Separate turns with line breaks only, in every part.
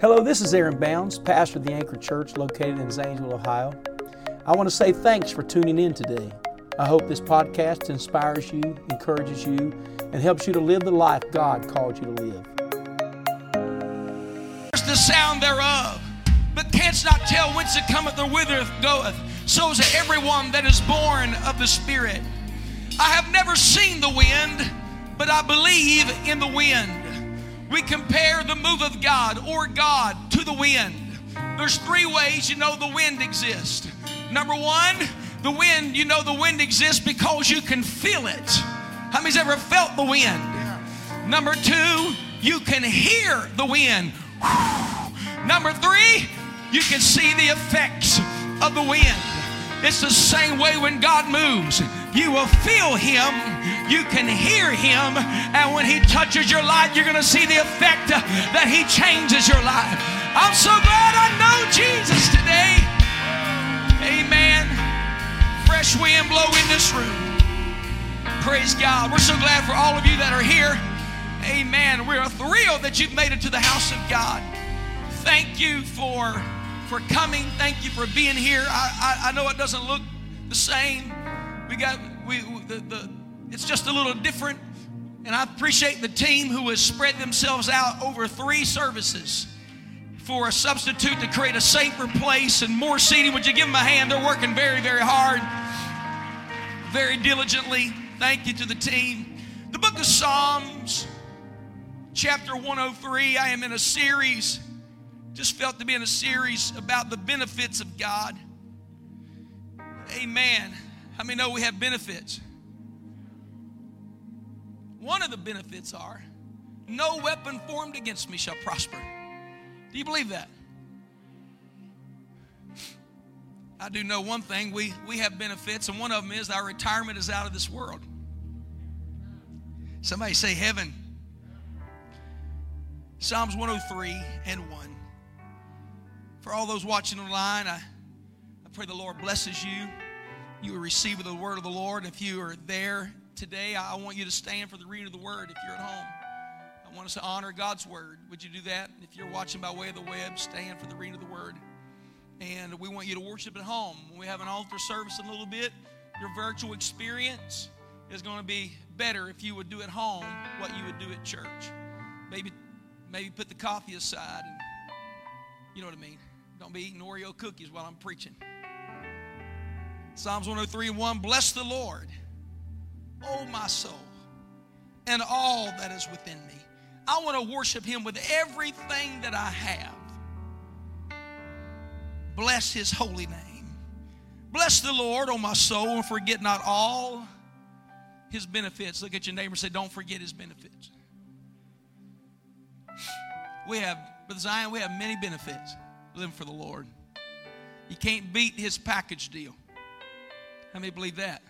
Hello, this is Aaron Bounds, pastor of the Anchor Church located in Zanesville, Ohio. I want to say thanks for tuning in today. I hope this podcast inspires you, encourages you, and helps you to live the life God called you to live.
There's the sound thereof, but canst not tell whence it cometh or whither it goeth. So is everyone that is born of the Spirit. I have never seen the wind, but I believe in the wind. We compare the move of God or God to the wind. There's three ways you know the wind exists. Number one, the wind, you know the wind exists because you can feel it. How many's ever felt the wind? Number two, you can hear the wind. Number three, you can see the effects of the wind. It's the same way when God moves. You will feel Him, you can hear Him, and when He touches your life, you're going to see the effect that He changes your life. I'm so glad I know Jesus today. Amen. Fresh wind blow in this room. Praise God. We're so glad for all of you that are here. Amen. We're thrilled that you've made it to the house of God. Thank you for for coming. Thank you for being here. I, I, I know it doesn't look the same. We got we, we the, the it's just a little different. And I appreciate the team who has spread themselves out over three services for a substitute to create a safer place and more seating. Would you give them a hand? They're working very, very hard, very diligently. Thank you to the team. The book of Psalms, chapter 103. I am in a series just felt to be in a series about the benefits of God. Amen. How many know we have benefits? One of the benefits are no weapon formed against me shall prosper. Do you believe that? I do know one thing. We, we have benefits, and one of them is our retirement is out of this world. Somebody say heaven. Psalms 103 and 1. For all those watching online, I, I pray the Lord blesses you. You will receive the word of the Lord. If you are there today, I want you to stand for the reading of the word if you're at home. I want us to honor God's word. Would you do that? If you're watching by way of the web, stand for the reading of the word. And we want you to worship at home. When we have an altar service in a little bit, your virtual experience is going to be better if you would do at home what you would do at church. Maybe, maybe put the coffee aside and you know what I mean. Don't be eating Oreo cookies while I'm preaching. Psalms 103 and 1 Bless the Lord, O my soul, and all that is within me. I want to worship Him with everything that I have. Bless His holy name. Bless the Lord, O my soul, and forget not all His benefits. Look at your neighbor and say, Don't forget His benefits. We have, Brother Zion, we have many benefits living for the Lord. You can't beat his package deal. How many believe that?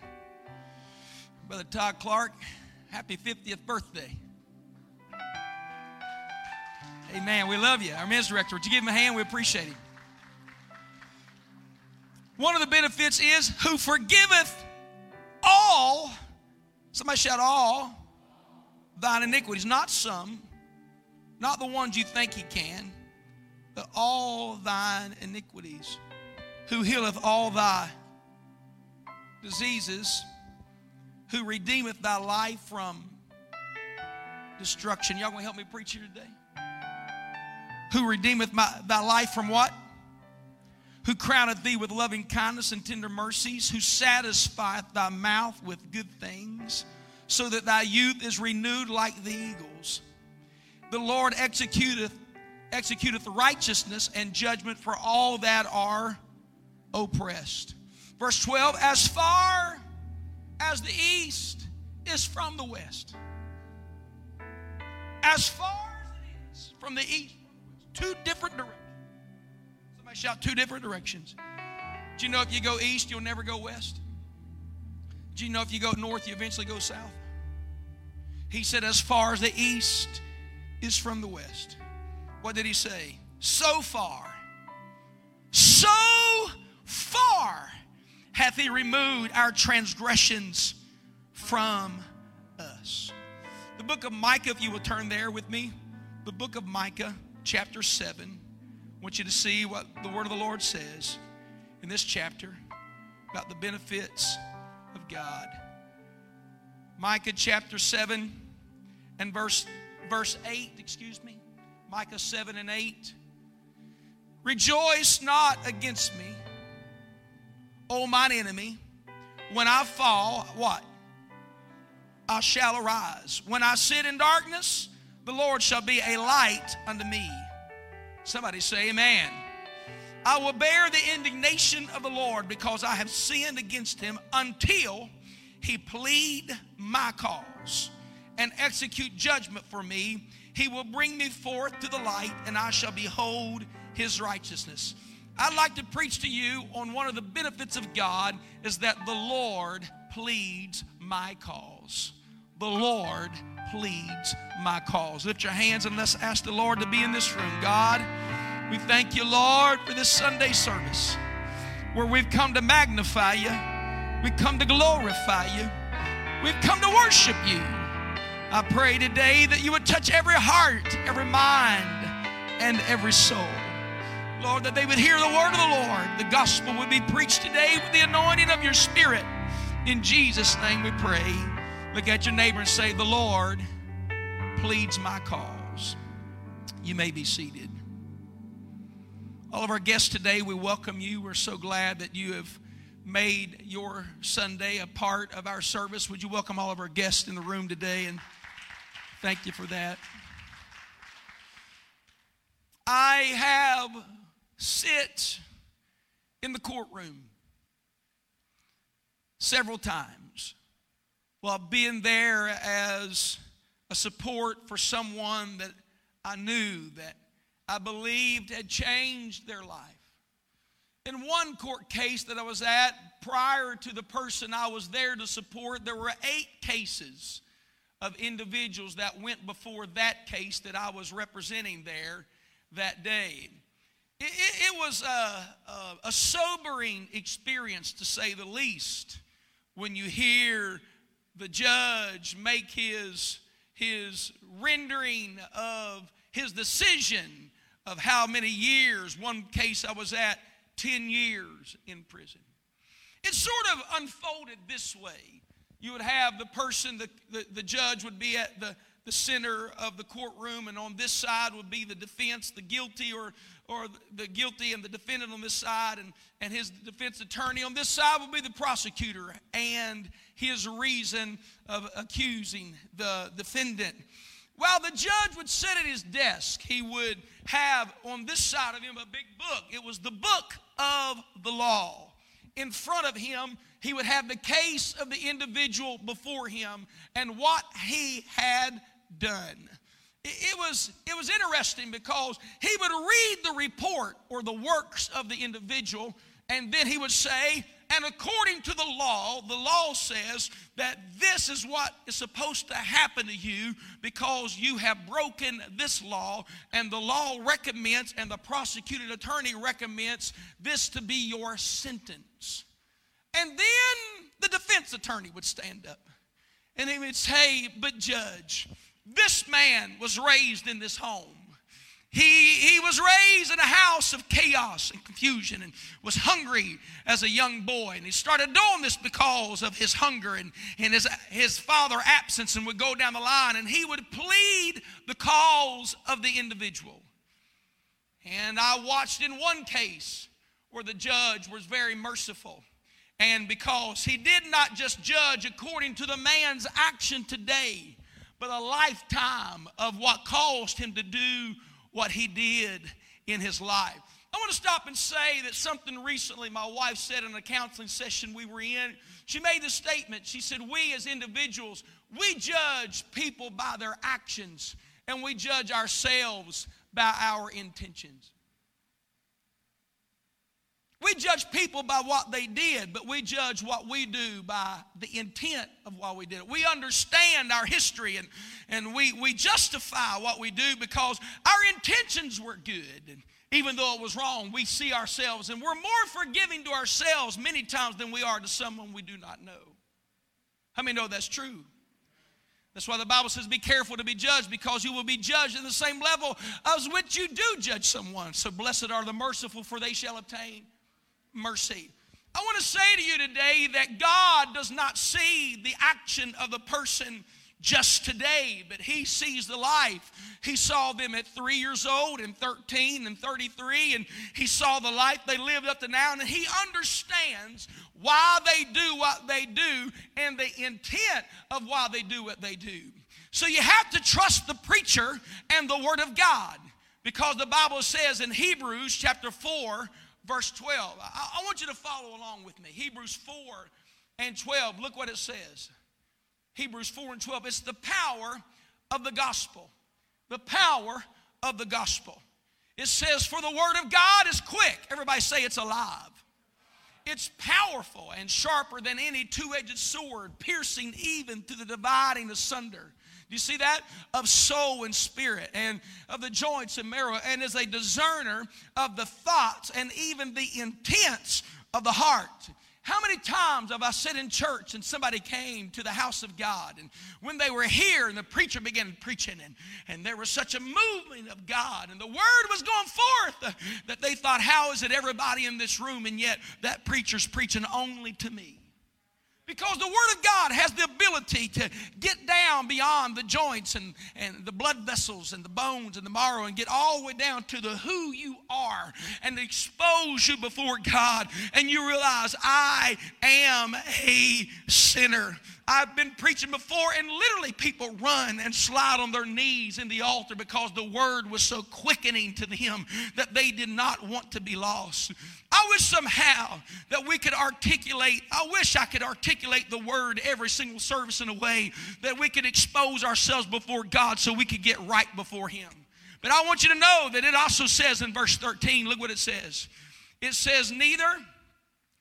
Brother Todd Clark, happy 50th birthday. Amen. We love you. Our men's director, would you give him a hand? We appreciate him. One of the benefits is who forgiveth all, somebody shout all, thine iniquities, not some, not the ones you think he can but all thine iniquities, who healeth all thy diseases, who redeemeth thy life from destruction. Y'all gonna help me preach here today? Who redeemeth my, thy life from what? Who crowneth thee with loving kindness and tender mercies, who satisfieth thy mouth with good things, so that thy youth is renewed like the eagles. The Lord executeth executeth righteousness and judgment for all that are oppressed. Verse 12, as far as the east is from the west, as far as it is from the east, two different directions. Somebody shout two different directions. Do you know if you go east, you'll never go west? Do you know if you go north, you eventually go south? He said, as far as the east is from the west. What did he say? So far, so far hath he removed our transgressions from us. The book of Micah, if you will turn there with me, the book of Micah, chapter 7. I want you to see what the word of the Lord says in this chapter about the benefits of God. Micah chapter 7 and verse verse 8, excuse me. Micah 7 and 8. Rejoice not against me, O mine enemy. When I fall, what? I shall arise. When I sit in darkness, the Lord shall be a light unto me. Somebody say, Amen. I will bear the indignation of the Lord because I have sinned against him until he plead my cause and execute judgment for me. He will bring me forth to the light, and I shall behold his righteousness. I'd like to preach to you on one of the benefits of God is that the Lord pleads my cause. The Lord pleads my cause. Lift your hands and let's ask the Lord to be in this room. God, we thank you, Lord, for this Sunday service where we've come to magnify you, we've come to glorify you, we've come to worship you. I pray today that you would touch every heart, every mind, and every soul. Lord, that they would hear the word of the Lord. The gospel would be preached today with the anointing of your spirit. In Jesus' name we pray. Look at your neighbor and say, The Lord pleads my cause. You may be seated. All of our guests today, we welcome you. We're so glad that you have made your Sunday a part of our service. Would you welcome all of our guests in the room today? And thank you for that. I have sit in the courtroom several times while being there as a support for someone that I knew that I believed had changed their life. In one court case that I was at, prior to the person I was there to support, there were eight cases of individuals that went before that case that I was representing there that day. It, it, it was a, a, a sobering experience, to say the least, when you hear the judge make his, his rendering of his decision of how many years. One case I was at, 10 years in prison. It sort of unfolded this way. You would have the person, the, the, the judge would be at the, the center of the courtroom, and on this side would be the defense, the guilty, or, or the guilty and the defendant on this side, and, and his defense attorney. On this side will be the prosecutor and his reason of accusing the defendant. While the judge would sit at his desk, he would have on this side of him a big book. It was the book of the law. In front of him, he would have the case of the individual before him and what he had done. It was, it was interesting because he would read the report or the works of the individual, and then he would say, and according to the law, the law says that this is what is supposed to happen to you because you have broken this law, and the law recommends, and the prosecuting attorney recommends this to be your sentence. And then the defense attorney would stand up and he would say, But, judge, this man was raised in this home. He, he was raised in a house of chaos and confusion and was hungry as a young boy. And he started doing this because of his hunger and, and his, his father absence and would go down the line and he would plead the cause of the individual. And I watched in one case where the judge was very merciful. And because he did not just judge according to the man's action today, but a lifetime of what caused him to do what he did in his life. I want to stop and say that something recently my wife said in a counseling session we were in. She made the statement. She said, We as individuals, we judge people by their actions and we judge ourselves by our intentions. We judge people by what they did, but we judge what we do by the intent of why we did. It. We understand our history and, and we, we justify what we do because our intentions were good. And even though it was wrong, we see ourselves and we're more forgiving to ourselves many times than we are to someone we do not know. How many know that's true? That's why the Bible says, be careful to be judged because you will be judged in the same level as which you do judge someone. So blessed are the merciful, for they shall obtain mercy. I want to say to you today that God does not see the action of the person just today, but he sees the life. He saw them at three years old and 13 and 33, and he saw the life they lived up to now, and he understands why they do what they do and the intent of why they do what they do. So you have to trust the preacher and the Word of God because the Bible says in Hebrews chapter 4, verse 12. I, I want you to follow along with me. Hebrews 4 and 12. Look what it says. Hebrews 4 and 12. It's the power of the gospel. The power of the gospel. It says, For the word of God is quick. Everybody say it's alive. It's powerful and sharper than any two edged sword, piercing even to the dividing asunder. Do you see that? Of soul and spirit, and of the joints and marrow, and is a discerner of the thoughts and even the intents of the heart. How many times have I sat in church and somebody came to the house of God and when they were here and the preacher began preaching and, and there was such a movement of God and the word was going forth that they thought, how is it everybody in this room and yet that preacher's preaching only to me? Because the Word of God has the ability to get down beyond the joints and, and the blood vessels and the bones and the marrow and get all the way down to the who you are and expose you before God. And you realize, I am a sinner. I've been preaching before, and literally people run and slide on their knees in the altar because the word was so quickening to them that they did not want to be lost. I wish somehow that we could articulate, I wish I could articulate the word every single service in a way that we could expose ourselves before God so we could get right before Him. But I want you to know that it also says in verse 13, look what it says. It says, Neither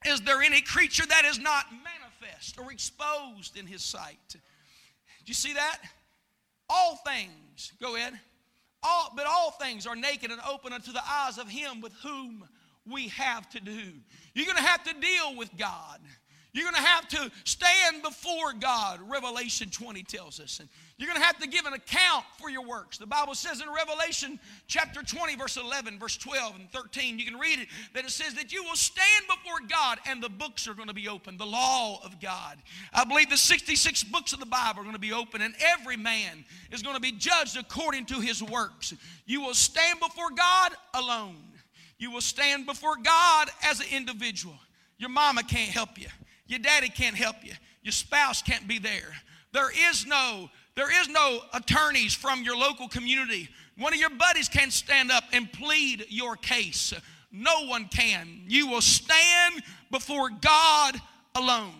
is there any creature that is not manifest or exposed in his sight. Do you see that? All things, go ahead. All, but all things are naked and open unto the eyes of him with whom we have to do. You're going to have to deal with God. You're going to have to stand before God, Revelation 20 tells us. And you're going to have to give an account for your works. The Bible says in Revelation chapter 20, verse 11, verse 12, and 13, you can read it, that it says that you will stand before God and the books are going to be open, the law of God. I believe the 66 books of the Bible are going to be open, and every man is going to be judged according to his works. You will stand before God alone. You will stand before God as an individual. Your mama can't help you. Your daddy can't help you. Your spouse can't be there. There is no there is no attorneys from your local community. One of your buddies can't stand up and plead your case. No one can. You will stand before God alone.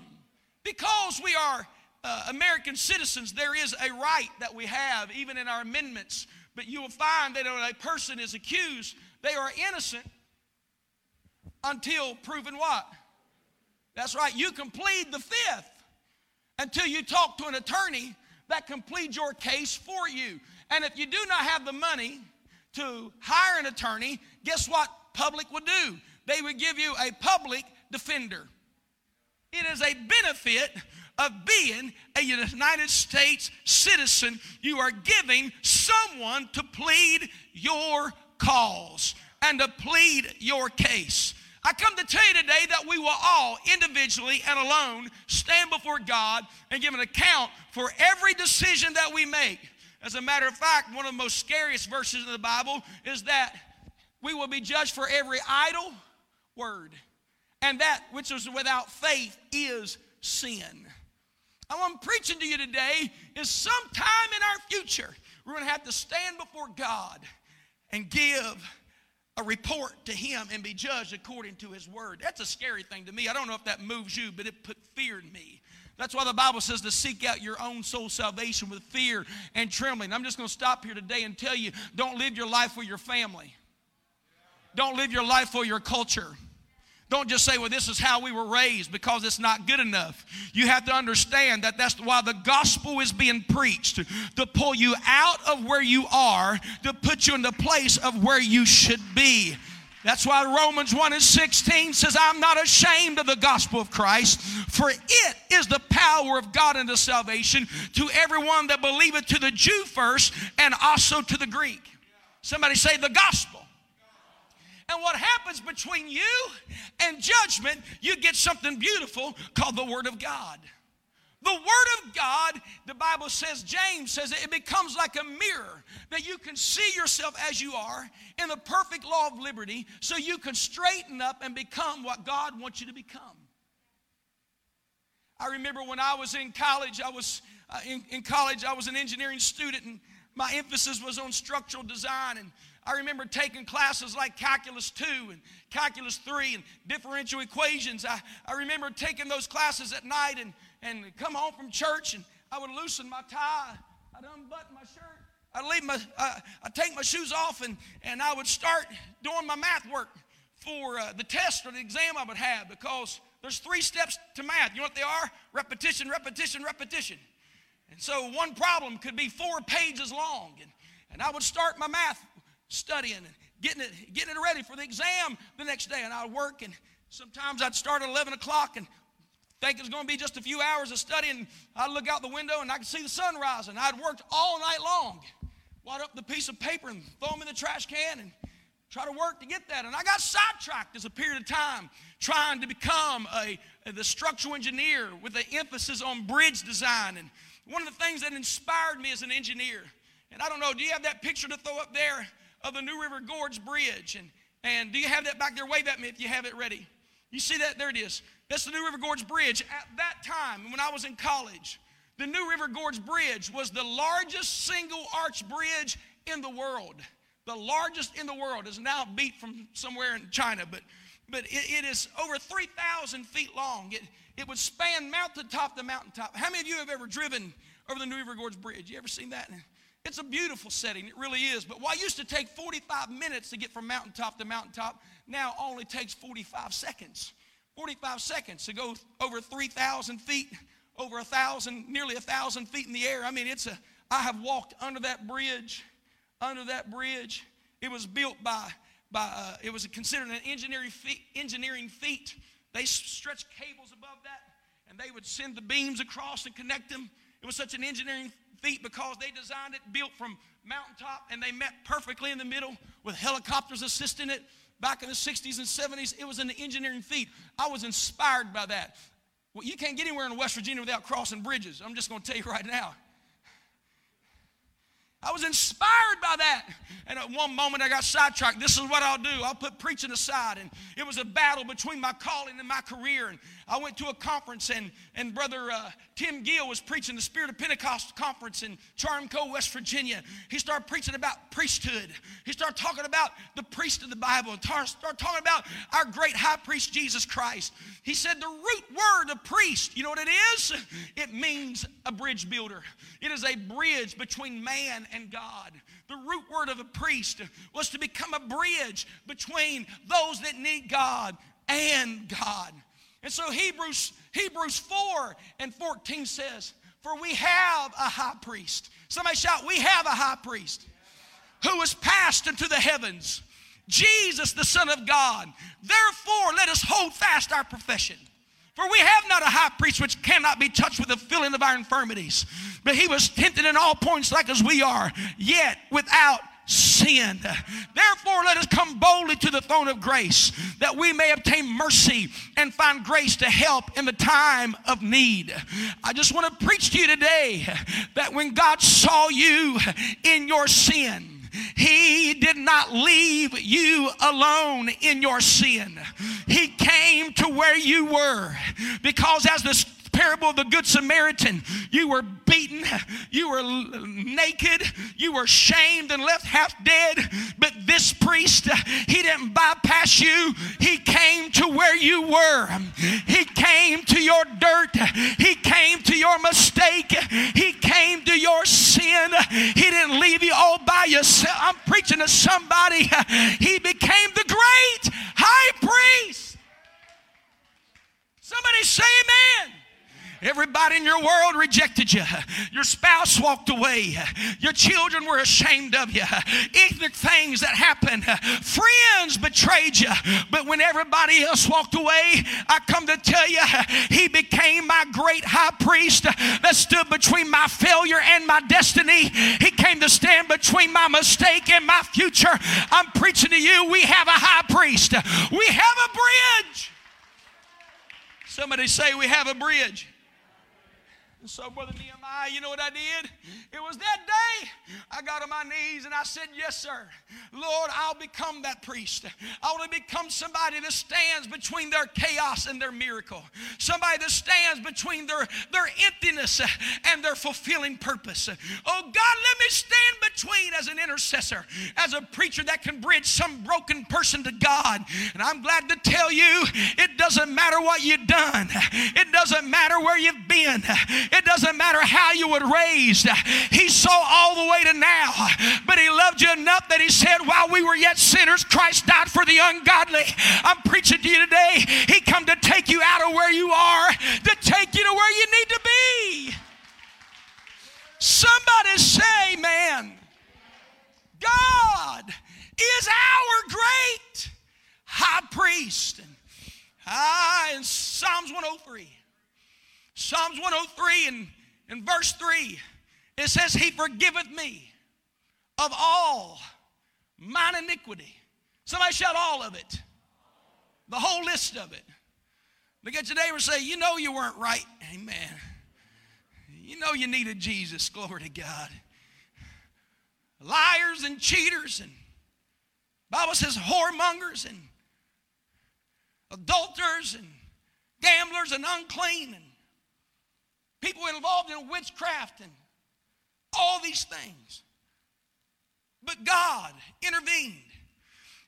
Because we are uh, American citizens, there is a right that we have, even in our amendments. But you will find that when a person is accused, they are innocent until proven what? That's right. You can plead the fifth until you talk to an attorney that can plead your case for you. And if you do not have the money to hire an attorney, guess what public would do? They would give you a public defender. It is a benefit of being a United States citizen. You are giving someone to plead your cause and to plead your case. I come to tell you today that we will all individually and alone stand before God and give an account for every decision that we make. As a matter of fact, one of the most scariest verses in the Bible is that we will be judged for every idle word. And that which is without faith is sin. And what I'm preaching to you today is sometime in our future, we're going to have to stand before God and give a report to him and be judged according to his word. That's a scary thing to me. I don't know if that moves you, but it put fear in me. That's why the Bible says to seek out your own soul salvation with fear and trembling. I'm just going to stop here today and tell you don't live your life for your family, don't live your life for your culture. Don't just say, well, this is how we were raised because it's not good enough. You have to understand that that's why the gospel is being preached to pull you out of where you are, to put you in the place of where you should be. That's why Romans 1 and 16 says, I'm not ashamed of the gospel of Christ, for it is the power of God unto salvation to everyone that believeth, to the Jew first, and also to the Greek. Somebody say the gospel. And what happens between you and judgment, you get something beautiful called the Word of God. The Word of God, the Bible says, James says, it becomes like a mirror that you can see yourself as you are in the perfect law of liberty so you can straighten up and become what God wants you to become. I remember when I was in college, I was uh, in, in college, I was an engineering student, and my emphasis was on structural design. And I remember taking classes like Calculus 2 and Calculus 3 and differential equations. I, I remember taking those classes at night and, and come home from church, and I would loosen my tie, I'd unbutton my shirt, I'd leave my, uh, I'd take my shoes off, and, and I would start doing my math work for uh, the test or the exam I would have because there's three steps to math. You know what they are? Repetition, repetition, repetition. And so one problem could be four pages long. And, and I would start my math studying and getting it, getting it ready for the exam the next day. And I would work, and sometimes I'd start at 11 o'clock and think it's going to be just a few hours of studying. I'd look out the window and I could see the sun rising. I'd worked all night long. Wad up the piece of paper and throw them in the trash can and try to work to get that. And I got sidetracked as a period of time trying to become a, a the structural engineer with an emphasis on bridge design. And one of the things that inspired me as an engineer, and I don't know, do you have that picture to throw up there of the New River Gorge Bridge? And, and do you have that back there? Wave at me if you have it ready. You see that? There it is. That's the New River Gorge Bridge. At that time, when I was in college, the New River Gorge Bridge was the largest single arch bridge in the world. The largest in the world is now beat from somewhere in China, but, but it, it is over 3,000 feet long. It, it would span mountaintop to mountaintop. How many of you have ever driven over the New River Gorge Bridge? You ever seen that? It's a beautiful setting, it really is. But what used to take 45 minutes to get from mountaintop to mountaintop now only takes 45 seconds. 45 seconds to go over 3,000 feet, over a thousand, nearly a thousand feet in the air. I mean, it's a, I have walked under that bridge, under that bridge. It was built by, by uh, it was considered an engineering feat, engineering feat. They stretched cables above that and they would send the beams across and connect them. It was such an engineering feat because they designed it built from mountaintop and they met perfectly in the middle with helicopters assisting it back in the 60s and 70s, it was an engineering feat. I was inspired by that. Well, you can't get anywhere in West Virginia without crossing bridges. I'm just going to tell you right now. I was inspired by that. And at one moment I got sidetracked. This is what I'll do. I'll put preaching aside. And it was a battle between my calling and my career. And I went to a conference and, and Brother uh, Tim Gill was preaching the Spirit of Pentecost conference in Charmco, West Virginia. He started preaching about priesthood. He started talking about the priest of the Bible. Started talking about our great high priest, Jesus Christ. He said the root word of priest, you know what it is? It means a bridge builder. It is a bridge between man and God. The root word of a priest was to become a bridge between those that need God and God. And so Hebrews, Hebrews 4 and 14 says, For we have a high priest. Somebody shout, We have a high priest who was passed into the heavens, Jesus, the Son of God. Therefore, let us hold fast our profession. For we have not a high priest which cannot be touched with the feeling of our infirmities, but he was tempted in all points like as we are, yet without sin. Therefore, let us come boldly to the throne of grace that we may obtain mercy and find grace to help in the time of need. I just want to preach to you today that when God saw you in your sin, he did not leave you alone in your sin. He came to where you were because as the parable of the Good Samaritan, you were beaten, you were naked, you were shamed and left half dead. But this priest, he didn't bypass you, he came to where you were. He came to your dirt, he came to your mistake, he came to your sin. He didn't leave you all by yourself. I'm preaching to somebody. He became the great high priest. Somebody say amen. Everybody in your world rejected you. Your spouse walked away. Your children were ashamed of you. Ignorant things that happened. Friends betrayed you. But when everybody else walked away, I come to tell you, He became my great high priest that stood between my failure and my destiny. He came to stand between my mistake and my future. I'm preaching to you, we have a high priest. We have a bridge. Somebody say, We have a bridge. And so, Brother Nehemiah, you know what I did? It was that day I got on my knees and I said, Yes, sir. Lord, I'll become that priest. I want to become somebody that stands between their chaos and their miracle. Somebody that stands between their, their emptiness and their fulfilling purpose. Oh, God, let me stand between as an intercessor, as a preacher that can bridge some broken person to God. And I'm glad to tell you, it doesn't matter what you've done, it doesn't matter where you've been. It doesn't matter how you were raised. He saw all the way to now, but He loved you enough that He said, while we were yet sinners, Christ died for the ungodly. I'm preaching to you today. He come to take you out of where you are, to take you to where you need to be. Somebody say, man, God is our great high priest. and Ah, in Psalms 103. Psalms 103 and in verse 3, it says, He forgiveth me of all mine iniquity. Somebody shout all of it. The whole list of it. Look at your neighbor and say, You know you weren't right. Amen. You know you needed Jesus. Glory to God. Liars and cheaters and Bible says whoremongers and adulterers and gamblers and unclean and people involved in witchcraft and all these things. But God intervened.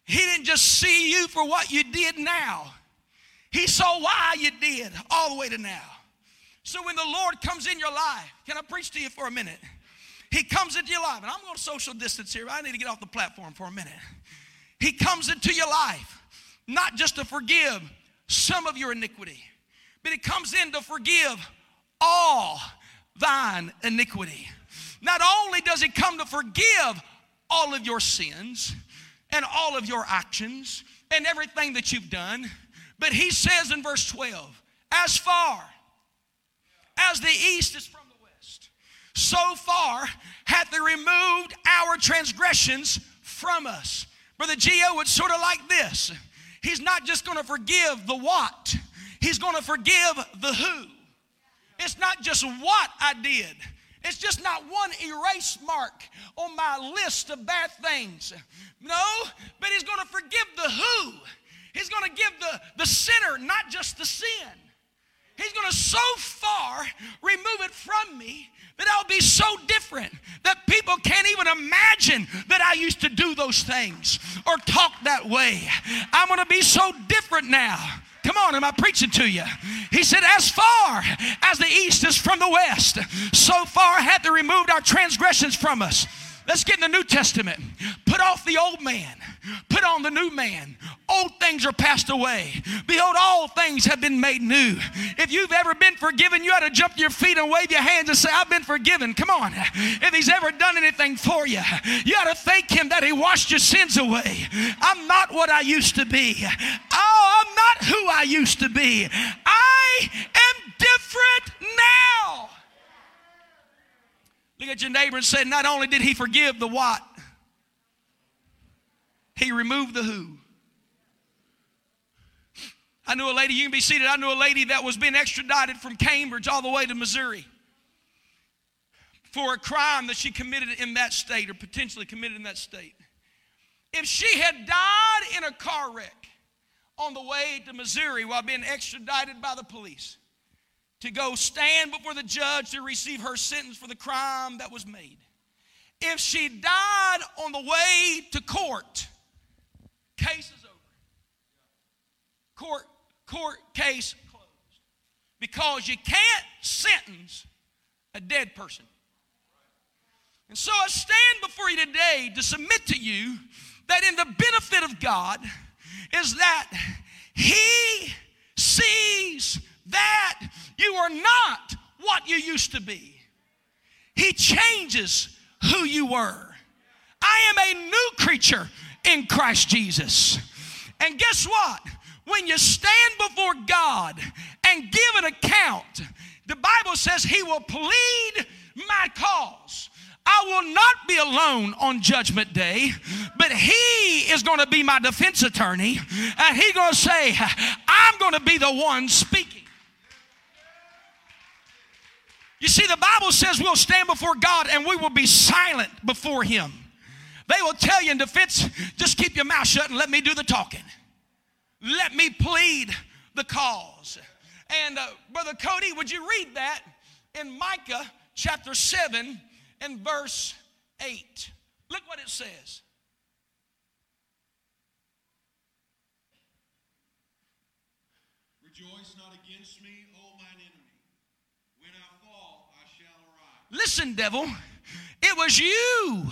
He didn't just see you for what you did now, He saw why you did all the way to now. So when the Lord comes in your life, can I preach to you for a minute? He comes into your life, and I'm going to social distance here. I need to get off the platform for a minute. He comes into your life, not just to forgive some of your iniquity, but He comes in to forgive all thine iniquity. Not only does he come to forgive all of your sins and all of your actions and everything that you've done, but he says in verse 12, as far as the east is from the west, so far hath he removed our transgressions from us. Brother Geo, it's sort of like this. He's not just going to forgive the what, he's going to forgive the who. It's not just what I did. It's just not one erase mark on my list of bad things. No, but He's going to forgive the who. He's going to give the, the sinner, not just the sin. He's going to so far remove it from me that I'll be so different that people can't even imagine that I used to do those things or talk that way. I'm going to be so different now Come on, am I preaching to you? He said, As far as the east is from the west, so far hath he removed our transgressions from us. Let's get in the New Testament. Put off the old man, put on the new man. Old things are passed away. Behold, all things have been made new. If you've ever been forgiven, you ought to jump to your feet and wave your hands and say, I've been forgiven. Come on. If he's ever done anything for you, you ought to thank him that he washed your sins away. I'm not what I used to be. Oh, I'm not who I used to be. I am different now. Look at your neighbor and say, Not only did he forgive the what, he removed the who. I knew a lady, you can be seated. I knew a lady that was being extradited from Cambridge all the way to Missouri for a crime that she committed in that state or potentially committed in that state. If she had died in a car wreck on the way to Missouri while being extradited by the police, to go stand before the judge to receive her sentence for the crime that was made. If she died on the way to court, case is over. Court, court case closed. Because you can't sentence a dead person. And so I stand before you today to submit to you that in the benefit of God is that He sees that you are not what you used to be. He changes who you were. I am a new creature in Christ Jesus. And guess what? When you stand before God and give an account, the Bible says He will plead my cause. I will not be alone on judgment day, but he is going to be my defense attorney, and he's going to say, I'm going to be the one speaking. You see, the Bible says we'll stand before God and we will be silent before him. They will tell you in defense, just keep your mouth shut and let me do the talking. Let me plead the cause. And uh, Brother Cody, would you read that in Micah chapter 7 and verse 8? Look what it says.
Rejoice not against me, O mine enemy. When I fall, I shall arise.
Listen, devil, it was you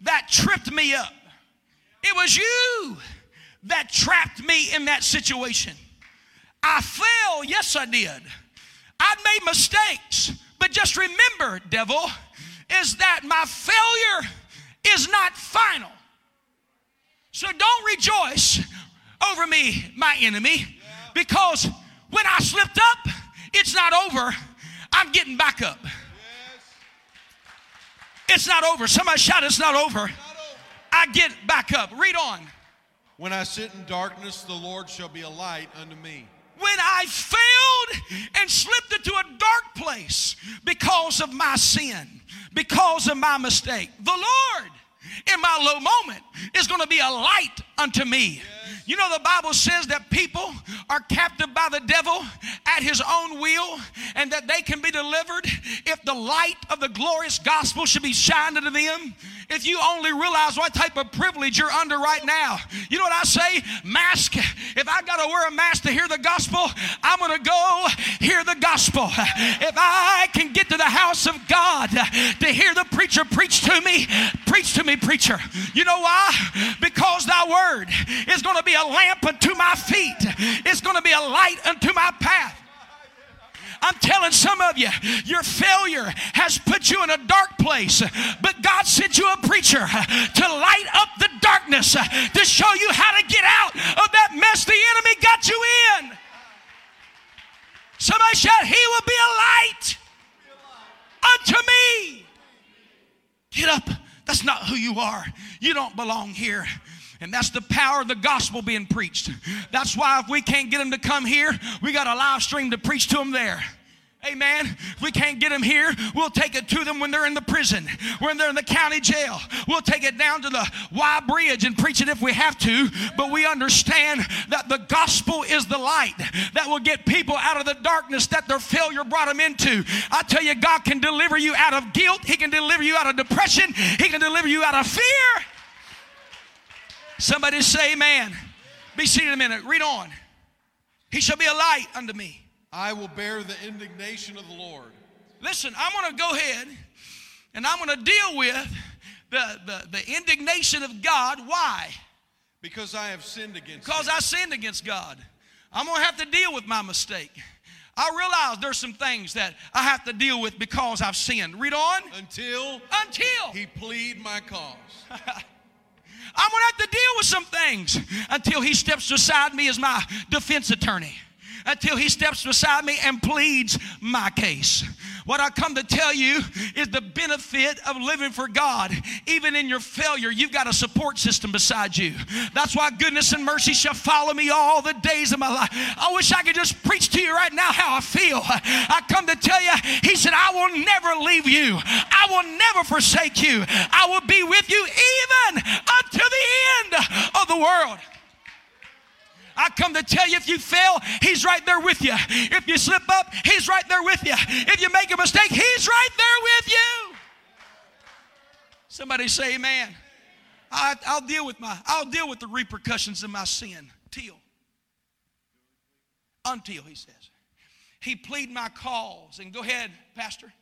that tripped me up. It was you that trapped me in that situation. I fell, yes, I did. I made mistakes, but just remember, devil, is that my failure is not final. So don't rejoice over me, my enemy, because when I slipped up, it's not over. I'm getting back up. It's not over. Somebody shout, It's not over. I get back up. Read on.
When I sit in darkness, the Lord shall be a light unto me.
When I failed and slipped into a dark place because of my sin, because of my mistake, the Lord in my low moment is going to be a light unto me. You know, the Bible says that people are captive by the devil at his own will and that they can be delivered if the light of the glorious gospel should be shined into them. If you only realize what type of privilege you're under right now. You know what I say? Mask. If I got to wear a mask to hear the gospel, I'm going to go hear the gospel. If I can get to the house of God to hear the preacher preach to me, preach to me, preacher. You know why? Because thy word is going to be a lamp unto my feet, it's going to be a light unto my path. I'm telling some of you, your failure has put you in a dark place, but God sent you a preacher to light up the darkness, to show you how to get out of that mess the enemy got you in. Somebody shout, He will be a light unto me. Get up. That's not who you are. You don't belong here. And that's the power of the gospel being preached. That's why if we can't get them to come here, we got a live stream to preach to them there. Amen. If we can't get them here, we'll take it to them when they're in the prison, when they're in the county jail. We'll take it down to the Y Bridge and preach it if we have to. But we understand that the gospel is the light that will get people out of the darkness that their failure brought them into. I tell you, God can deliver you out of guilt, He can deliver you out of depression, He can deliver you out of fear. Somebody say, Amen. Be seated a minute. Read on. He shall be a light unto me.
I will bear the indignation of the Lord.
Listen, I'm going to go ahead and I'm going to deal with the, the, the indignation of God. Why?
Because I have sinned against
Because
him.
I sinned against God. I'm going to have to deal with my mistake. I realize there's some things that I have to deal with because I've sinned. Read on.
Until
Until.
he plead my cause.
I'm going to have to deal with some things until he steps beside me as my defense attorney. Until he steps beside me and pleads my case. What I come to tell you is the benefit of living for God. Even in your failure, you've got a support system beside you. That's why goodness and mercy shall follow me all the days of my life. I wish I could just preach to you right now how I feel. I come to tell you, He said, I will never leave you, I will never forsake you. I will be with you even unto the end of the world. I come to tell you if you fail, He's right there with you. If you slip up, He's right there with you. If you make a mistake, He's right there with you. Somebody say amen. I, I'll deal with my, I'll deal with the repercussions of my sin. Till. Until, he says. He plead my cause. And go ahead, Pastor.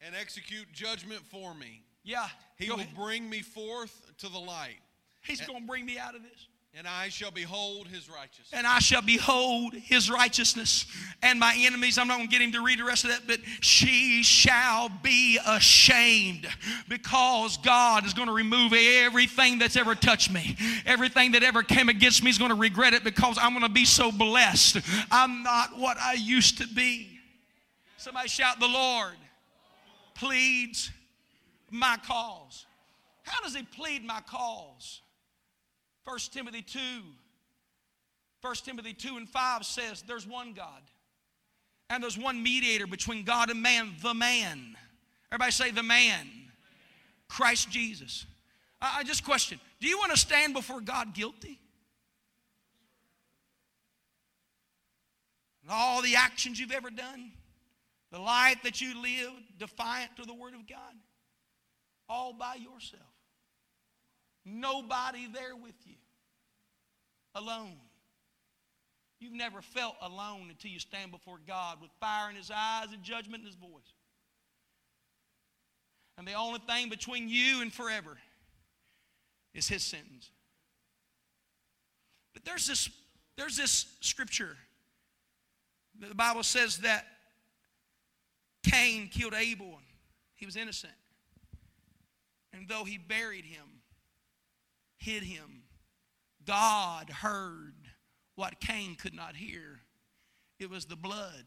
and execute judgment for me.
Yeah.
He will
ahead.
bring me forth to the light
He's going to bring me out of this.
And I shall behold his righteousness.
and I shall behold his righteousness. And my enemies, I'm not going to get him to read the rest of that, but she shall be ashamed because God is going to remove everything that's ever touched me. Everything that ever came against me is going to regret it because I'm going to be so blessed. I'm not what I used to be. Somebody shout, The Lord pleads my cause. How does he plead my cause? 1 Timothy 2. 1 Timothy 2 and 5 says there's one God. And there's one mediator between God and man, the man. Everybody say the man. Christ Jesus. I, I just question, do you want to stand before God guilty? And all the actions you've ever done, the life that you live defiant to the Word of God, all by yourself. Nobody there with you. Alone. You've never felt alone until you stand before God with fire in his eyes and judgment in his voice. And the only thing between you and forever is his sentence. But there's this, there's this scripture. The Bible says that Cain killed Abel he was innocent. And though he buried him, hid him, God heard what Cain could not hear. It was the blood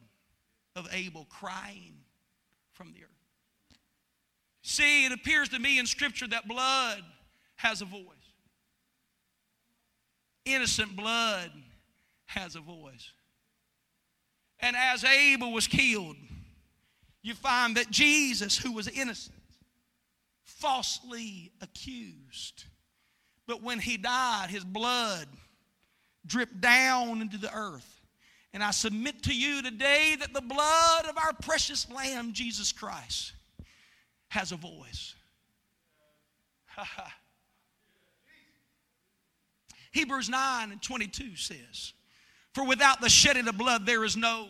of Abel crying from the earth. See, it appears to me in Scripture that blood has a voice. Innocent blood has a voice. And as Abel was killed, you find that Jesus, who was innocent, falsely accused, but when he died, his blood dripped down into the earth. And I submit to you today that the blood of our precious Lamb, Jesus Christ, has a voice. Hebrews 9 and 22 says, For without the shedding of blood, there is no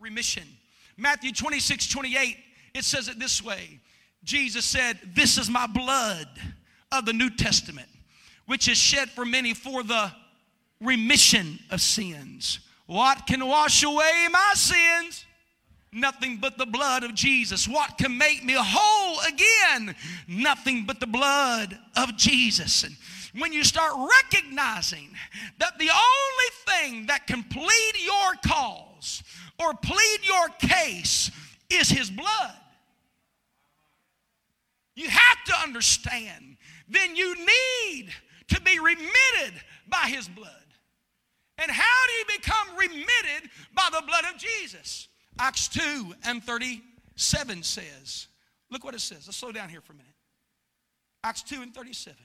remission. Matthew 26, 28, it says it this way Jesus said, This is my blood of the New Testament, which is shed for many for the remission of sins. What can wash away my sins? Nothing but the blood of Jesus. What can make me whole again? Nothing but the blood of Jesus. And when you start recognizing that the only thing that can plead your cause or plead your case is His blood, you have to understand then you need to be remitted by His blood. And how do you become remitted by the blood of Jesus? Acts 2 and 37 says, look what it says. Let's slow down here for a minute. Acts 2 and 37.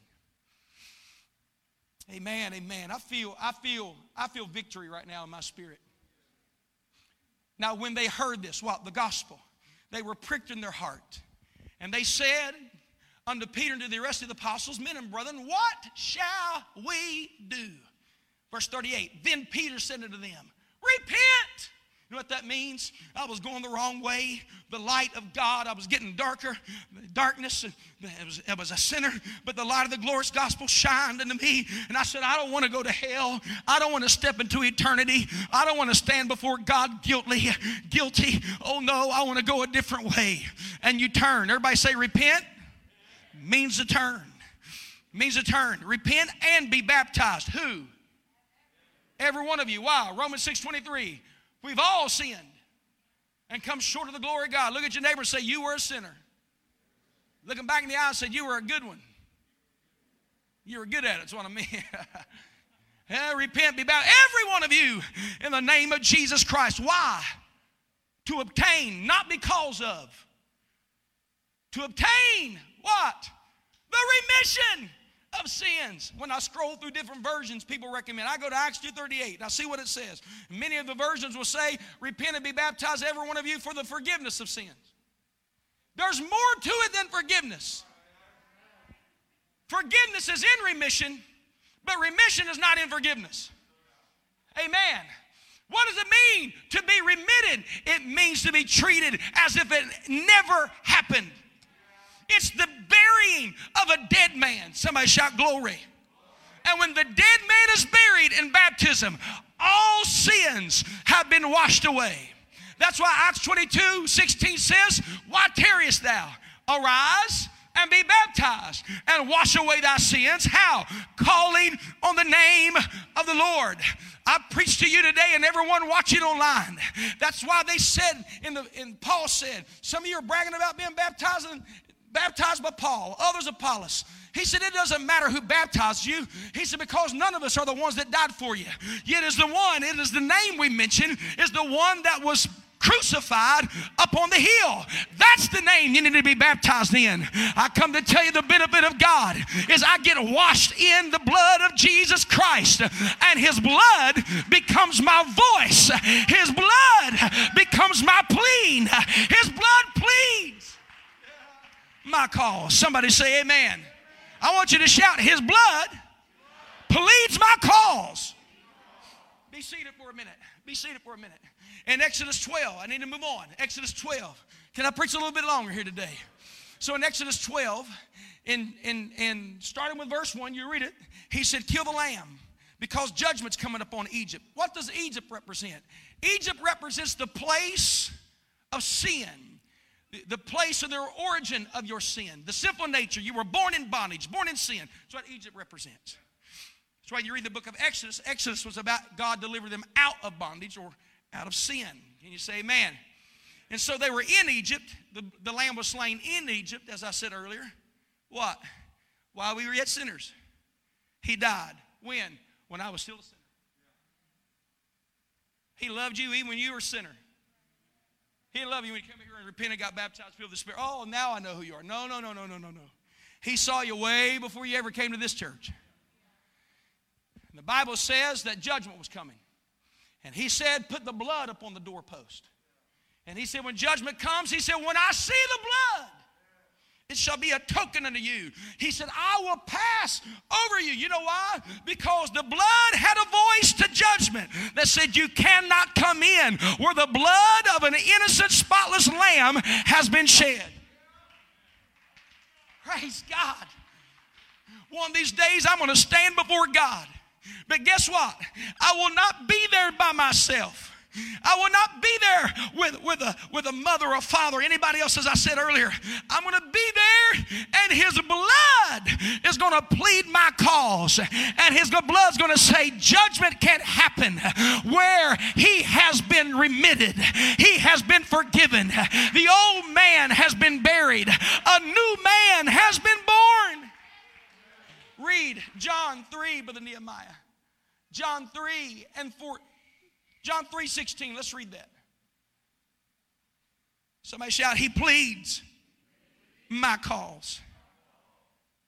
Amen, amen. I feel, I feel, I feel victory right now in my spirit. Now, when they heard this, what? The gospel, they were pricked in their heart. And they said unto Peter and to the rest of the apostles, Men and brethren, what shall we do? Verse 38 Then Peter said unto them, Repent. You know what that means? I was going the wrong way. The light of God, I was getting darker. Darkness, it was, it was a sinner, but the light of the glorious gospel shined into me. And I said, I don't want to go to hell. I don't want to step into eternity. I don't want to stand before God guilty. Guilty. Oh no, I want to go a different way. And you turn. Everybody say, repent means to turn. Means to turn. Repent and be baptized. Who? Every one of you. Wow. Romans 6:23. We've all sinned and come short of the glory of God. Look at your neighbor and say, You were a sinner. Looking back in the eye and say, You were a good one. You were good at it, that's what I mean. repent, be baptized, Every one of you in the name of Jesus Christ. Why? To obtain, not because of. To obtain what? The remission of sins. When I scroll through different versions, people recommend. I go to Acts 2.38 and I see what it says. Many of the versions will say, repent and be baptized, every one of you, for the forgiveness of sins. There's more to it than forgiveness. Forgiveness is in remission, but remission is not in forgiveness. Amen. What does it mean to be remitted? It means to be treated as if it never happened. It's the burying of a dead man. Somebody shout glory. And when the dead man is buried in baptism, all sins have been washed away. That's why Acts 22 16 says, Why tarriest thou? Arise and be baptized and wash away thy sins. How? Calling on the name of the Lord. I preach to you today and everyone watching online. That's why they said in the in Paul said, some of you are bragging about being baptized and baptized by Paul, others Apollos. He said, It doesn't matter who baptized you. He said, Because none of us are the ones that died for you. Yet is the one, it is the name we mention, is the one that was crucified up on the hill. That's the name you need to be baptized in. I come to tell you the benefit of God is I get washed in the blood of Jesus Christ, and His blood becomes my voice. His blood becomes my plea. His blood pleads my cause. Somebody say amen. I want you to shout, His blood pleads my cause. Be seated for a minute. Be seated for a minute. In Exodus 12, I need to move on. Exodus 12. Can I preach a little bit longer here today? So in Exodus 12, in, in, in starting with verse 1, you read it, he said, Kill the lamb because judgment's coming upon Egypt. What does Egypt represent? Egypt represents the place of sin the place of the origin of your sin, the sinful nature. You were born in bondage, born in sin. That's what Egypt represents. That's why you read the book of Exodus. Exodus was about God delivering them out of bondage or out of sin. Can you say amen? And so they were in Egypt. The, the lamb was slain in Egypt, as I said earlier. What? While we were yet sinners. He died. When? When I was still a sinner. He loved you even when you were a sinner. He didn't love you when you came here and repented, got baptized, filled with the Spirit. Oh, now I know who you are. No, no, no, no, no, no, no. He saw you way before you ever came to this church. And the Bible says that judgment was coming. And he said, Put the blood upon the doorpost. And he said, When judgment comes, he said, When I see the blood, it shall be a token unto you. He said, I will pass over you. You know why? Because the blood had a voice to judgment that said, You cannot come in where the blood of an innocent, spotless lamb has been shed. Praise God. One of these days, I'm going to stand before God. But guess what? I will not be there by myself. I will not be there with, with, a, with a mother or father, or anybody else, as I said earlier. I'm going to be there, and His blood is going to plead my cause. And His blood's going to say, Judgment can't happen where He has been remitted, He has been forgiven. The old man has been buried, a new man has been born. Read John 3, Brother Nehemiah. John 3 and 4. John 3 16, let's read that. Somebody shout, He pleads my cause.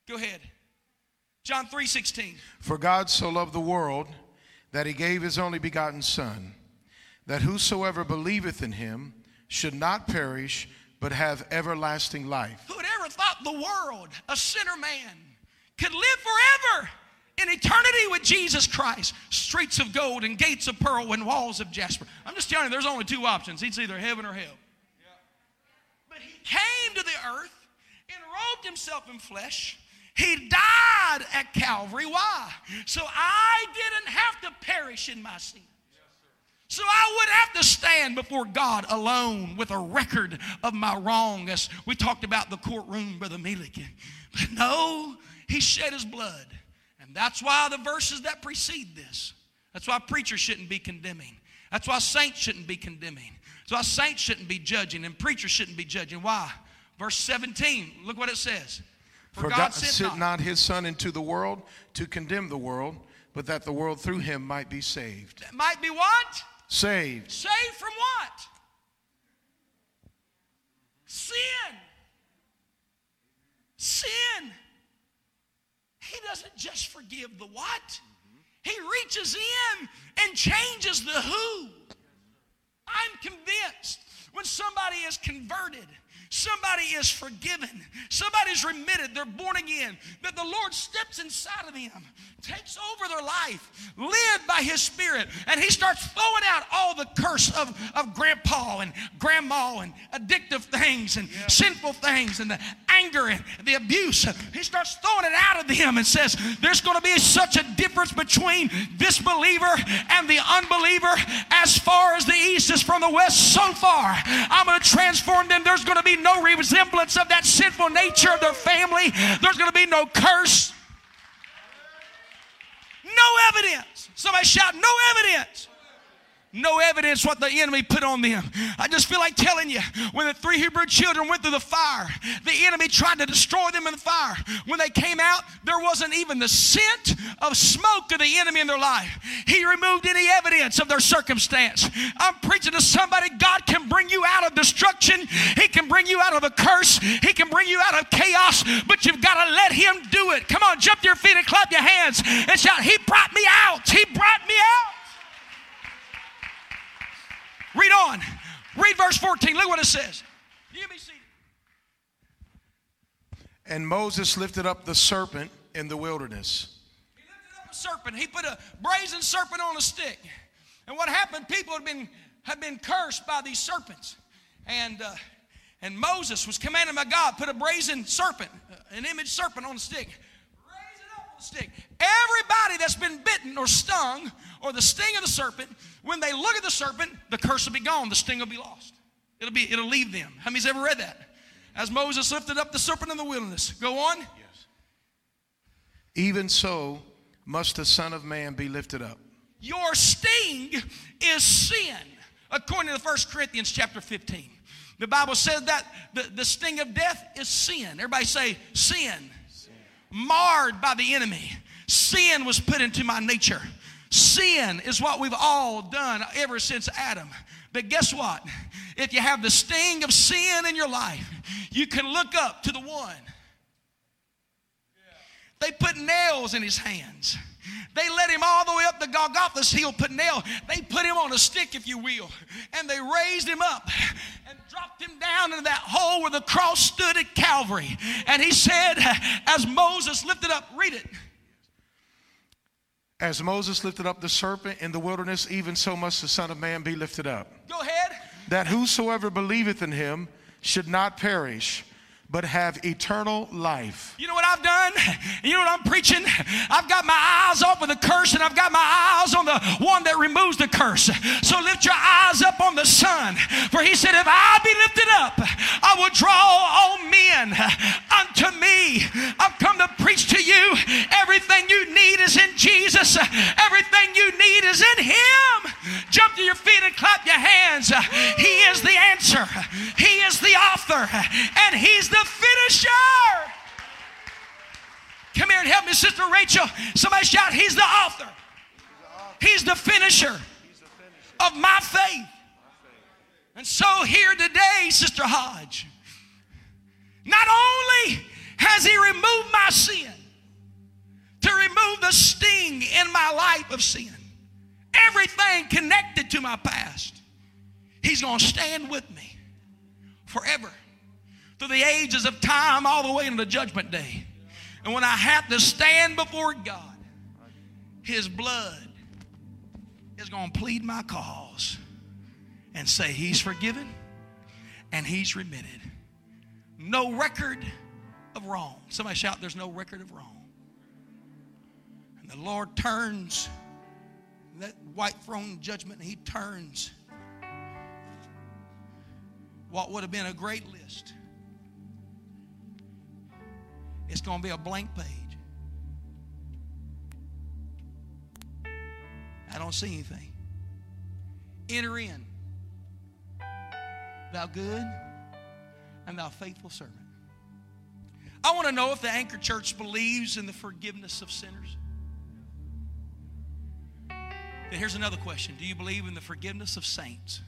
Go ahead. John 3 16.
For God so loved the world that he gave his only begotten Son, that whosoever believeth in him should not perish, but have everlasting life.
Who would ever thought the world, a sinner man, could live forever? In eternity with Jesus Christ. Streets of gold and gates of pearl and walls of jasper. I'm just telling you, there's only two options. It's either heaven or hell. But he came to the earth and robed himself in flesh. He died at Calvary. Why? So I didn't have to perish in my sin. So I would have to stand before God alone with a record of my wrong, as we talked about the courtroom, Brother Milliken. But no, he shed his blood that's why the verses that precede this, that's why preachers shouldn't be condemning. That's why saints shouldn't be condemning. That's why saints shouldn't be judging and preachers shouldn't be judging. Why? Verse 17, look what it says.
For, For God, God sent not, not his Son into the world to condemn the world, but that the world through him might be saved.
That might be what?
Saved.
Saved from what? Sin. Sin. He doesn't just forgive the what, He reaches in and changes the who. I'm convinced when somebody is converted, somebody is forgiven, somebody's remitted, they're born again, that the Lord steps inside of them, takes over their life, led by His Spirit, and He starts throwing out all the curse of, of grandpa and grandma and addictive things and sinful things and the anger and the abuse. He starts throwing it out of them and says, There's going to be such a difference between this believer and the unbeliever as far as the east is from the west. So far, I'm going to transform them. Resemblance of that sinful nature of their family, there's going to be no curse. No evidence. Somebody shout, no evidence no evidence what the enemy put on them. I just feel like telling you when the three Hebrew children went through the fire, the enemy tried to destroy them in the fire. When they came out, there wasn't even the scent of smoke of the enemy in their life. He removed any evidence of their circumstance. I'm preaching to somebody God can bring you out of destruction, He can bring you out of a curse, He can bring you out of chaos, but you've got to let Him do it. Come on, jump to your feet and clap your hands and shout, He brought me out. He brought me out. Read on. Read verse 14. Look what it says. You be seated.
And Moses lifted up the serpent in the wilderness.
He lifted up a serpent. He put a brazen serpent on a stick. And what happened? People had been had been cursed by these serpents, and uh, and Moses was commanded by God put a brazen serpent, uh, an image serpent on a stick. Raise it up on the stick. Everybody that's been bitten or stung or the sting of the serpent when they look at the serpent, the curse will be gone, the sting will be lost. It'll be it'll leave them. How many's ever read that? As Moses lifted up the serpent in the wilderness. Go on. Yes.
Even so must the Son of Man be lifted up.
Your sting is sin, according to 1 Corinthians chapter 15. The Bible says that the, the sting of death is sin. Everybody say sin. sin. Marred by the enemy. Sin was put into my nature. Sin is what we've all done ever since Adam. But guess what? If you have the sting of sin in your life, you can look up to the one. They put nails in his hands. They led him all the way up the Golgotha's hill, put nail. They put him on a stick, if you will, and they raised him up and dropped him down into that hole where the cross stood at Calvary. And he said, as Moses lifted up, read it.
As Moses lifted up the serpent in the wilderness, even so must the Son of Man be lifted up.
Go ahead.
That whosoever believeth in him should not perish, but have eternal life.
You know what I've done? You know what I'm preaching? I've got my eyes off of the curse and I've got my eyes on the one that removes the curse. So lift your eyes up on the Son. For he said, If I be lifted up, I will draw all men unto me. I've come to preach to you. Everything you need is in Jesus, everything you need is in Him. Jump to your feet and clap your hands. He is the answer, He is the author, and He's the finisher. Come here and help me, Sister Rachel. Somebody shout, He's the author. He's the finisher of my faith. And so here today, Sister Hodge, not only has He removed my sin, to remove the sting in my life of sin, everything connected to my past, He's going to stand with me forever through the ages of time all the way into the judgment day. And when I have to stand before God, His blood is going to plead my cause and say, He's forgiven and He's remitted. No record of wrong. Somebody shout, There's no record of wrong. And the Lord turns that white throne judgment, and He turns what would have been a great list it's going to be a blank page. I don't see anything. Enter in, thou good and thou faithful servant. I want to know if the Anchor Church believes in the forgiveness of sinners. Then here's another question Do you believe in the forgiveness of saints?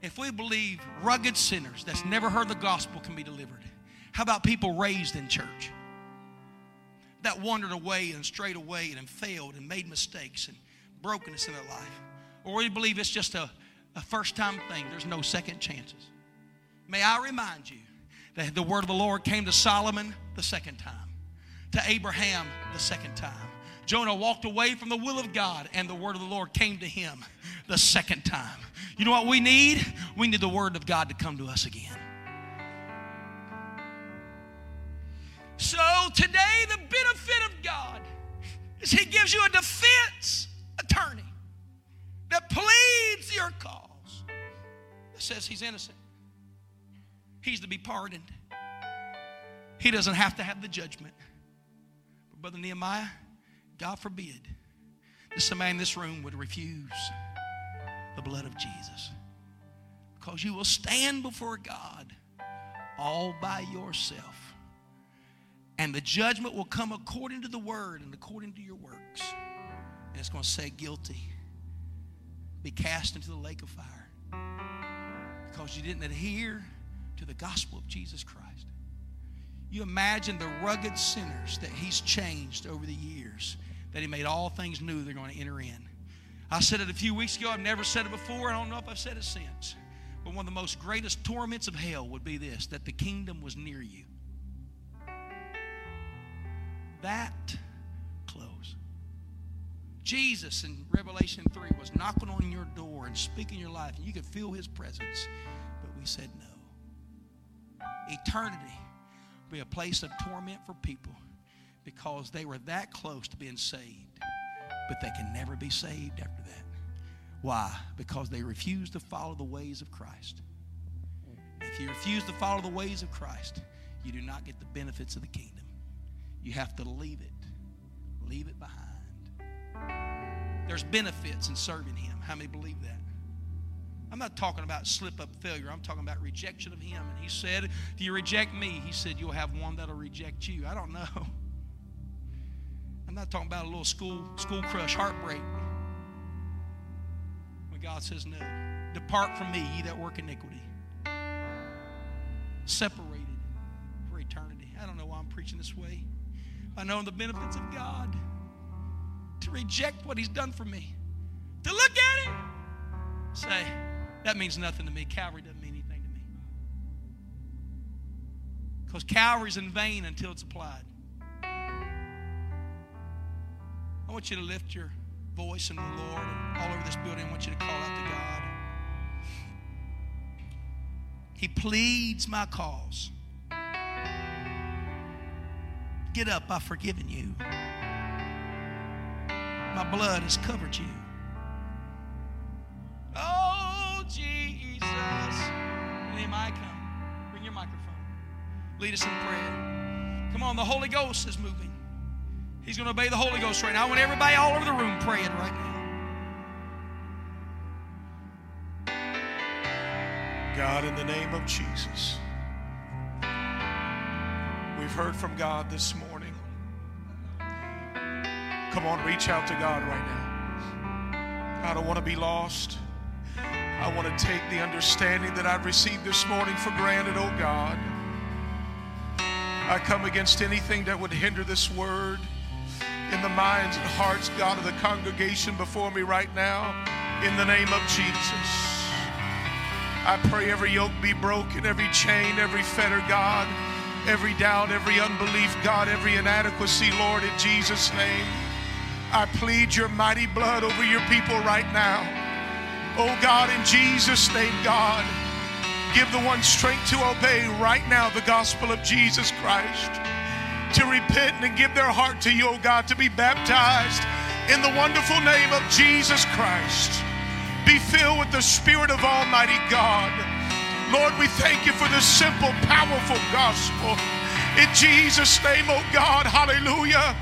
If we believe rugged sinners that's never heard the gospel can be delivered, how about people raised in church that wandered away and strayed away and failed and made mistakes and brokenness in their life? Or we believe it's just a, a first time thing, there's no second chances. May I remind you that the word of the Lord came to Solomon the second time, to Abraham the second time. Jonah walked away from the will of God, and the word of the Lord came to him the second time. You know what we need? We need the word of God to come to us again. So today, the benefit of God is He gives you a defense attorney that pleads your cause, that says He's innocent. He's to be pardoned. He doesn't have to have the judgment. But Brother Nehemiah, God forbid that somebody in this room would refuse the blood of Jesus. Because you will stand before God all by yourself. And the judgment will come according to the word and according to your works. And it's going to say guilty. Be cast into the lake of fire. Because you didn't adhere to the gospel of Jesus Christ. You imagine the rugged sinners that he's changed over the years, that he made all things new they're going to enter in. I said it a few weeks ago. I've never said it before. I don't know if I've said it since. But one of the most greatest torments of hell would be this that the kingdom was near you. That close. Jesus in Revelation 3 was knocking on your door and speaking your life, and you could feel his presence. But we said no. Eternity be a place of torment for people because they were that close to being saved, but they can never be saved after that. Why? Because they refuse to follow the ways of Christ. If you refuse to follow the ways of Christ, you do not get the benefits of the kingdom. You have to leave it. Leave it behind. There's benefits in serving Him. How many believe that? I'm not talking about slip up failure. I'm talking about rejection of Him. And He said, Do you reject me, He said, you'll have one that'll reject you. I don't know. I'm not talking about a little school, school crush heartbreak. When God says, No, depart from me, ye that work iniquity. Separated for eternity. I don't know why I'm preaching this way. I know the benefits of God. To reject what He's done for me. To look at it, say, that means nothing to me. Calvary doesn't mean anything to me. Because Calvary's in vain until it's applied. I want you to lift your voice in the Lord all over this building. I want you to call out to God. He pleads my cause. Get up, I've forgiven you. My blood has covered you. Oh, Jesus. Nehemiah, come. Bring your microphone. Lead us in prayer. Come on, the Holy Ghost is moving. He's going to obey the Holy Ghost right now. I want everybody all over the room praying right now.
God, in the name of Jesus, we've heard from God this morning. Come on, reach out to God right now. I don't want to be lost. I want to take the understanding that I've received this morning for granted, oh God. I come against anything that would hinder this word in the minds and hearts, God, of the congregation before me right now, in the name of Jesus. I pray every yoke be broken, every chain, every fetter, God, every doubt, every unbelief, God, every inadequacy, Lord, in Jesus' name. I plead your mighty blood over your people right now. Oh God, in Jesus' name, God, give the one strength to obey right now the gospel of Jesus Christ, to repent and give their heart to you, oh God, to be baptized in the wonderful name of Jesus Christ. Be filled with the Spirit of Almighty God. Lord, we thank you for this simple, powerful gospel. In Jesus' name, oh God, hallelujah.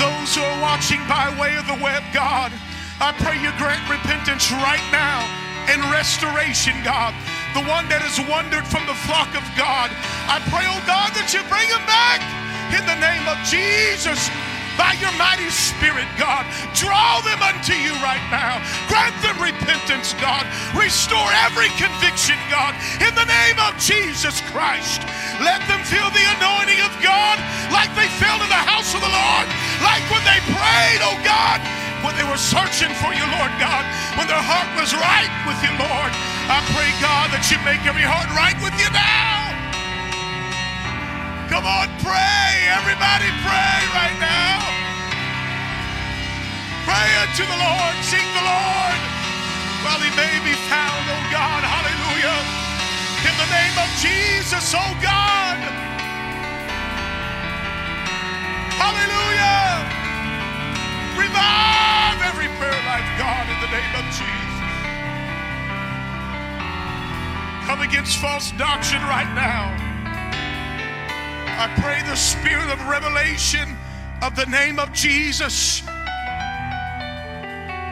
Those who are watching by way of the web, God, I pray you grant repentance right now and restoration, God. The one that has wandered from the flock of God, I pray, oh God, that you bring him back in the name of Jesus by your mighty spirit, God. Draw them unto you right now. Grant them repentance, God. Restore every conviction, God, in the name of Jesus Christ. Let them feel the anointing of God like they felt in the house of the Lord, like when they prayed, oh God when they were searching for you, Lord God, when their heart was right with you, Lord. I pray, God, that you make every heart right with you now. Come on, pray. Everybody pray Unto the Lord. Seek the Lord while he may be found, oh God. Hallelujah. In the name of Jesus, oh God. Hallelujah. Revive every prayer life, God, in the name of Jesus. Come against false doctrine right now. I pray the spirit of revelation of the name of Jesus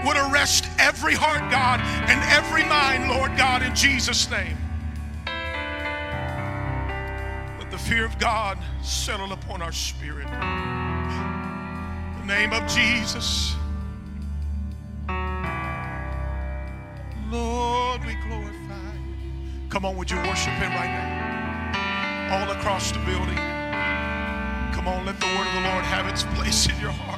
would arrest every heart, God, and every mind, Lord God, in Jesus' name. Let the fear of God settle upon our spirit. In the name of Jesus. Lord, we glorify. Come on, would you worship him right now? All across the building. Come on, let the word of the Lord have its place in your heart.